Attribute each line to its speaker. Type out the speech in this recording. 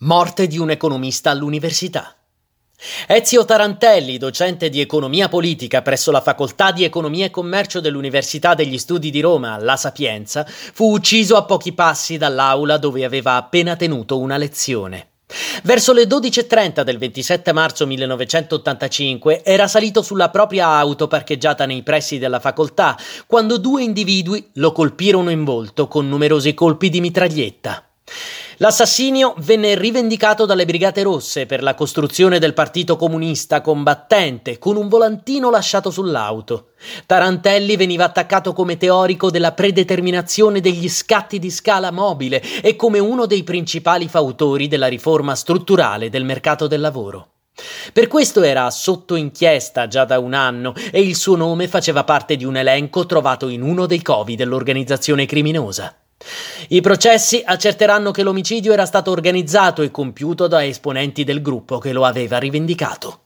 Speaker 1: Morte di un economista all'università. Ezio Tarantelli, docente di economia politica presso la Facoltà di Economia e Commercio dell'Università degli Studi di Roma, La Sapienza, fu ucciso a pochi passi dall'aula dove aveva appena tenuto una lezione. Verso le 12.30 del 27 marzo 1985 era salito sulla propria auto parcheggiata nei pressi della facoltà quando due individui lo colpirono in volto con numerosi colpi di mitraglietta. L'assassinio venne rivendicato dalle Brigate Rosse per la costruzione del Partito Comunista combattente con un volantino lasciato sull'auto. Tarantelli veniva attaccato come teorico della predeterminazione degli scatti di scala mobile e come uno dei principali fautori della riforma strutturale del mercato del lavoro. Per questo era sotto inchiesta già da un anno e il suo nome faceva parte di un elenco trovato in uno dei covi dell'organizzazione criminosa. I processi accerteranno che l'omicidio era stato organizzato e compiuto da esponenti del gruppo che lo aveva rivendicato.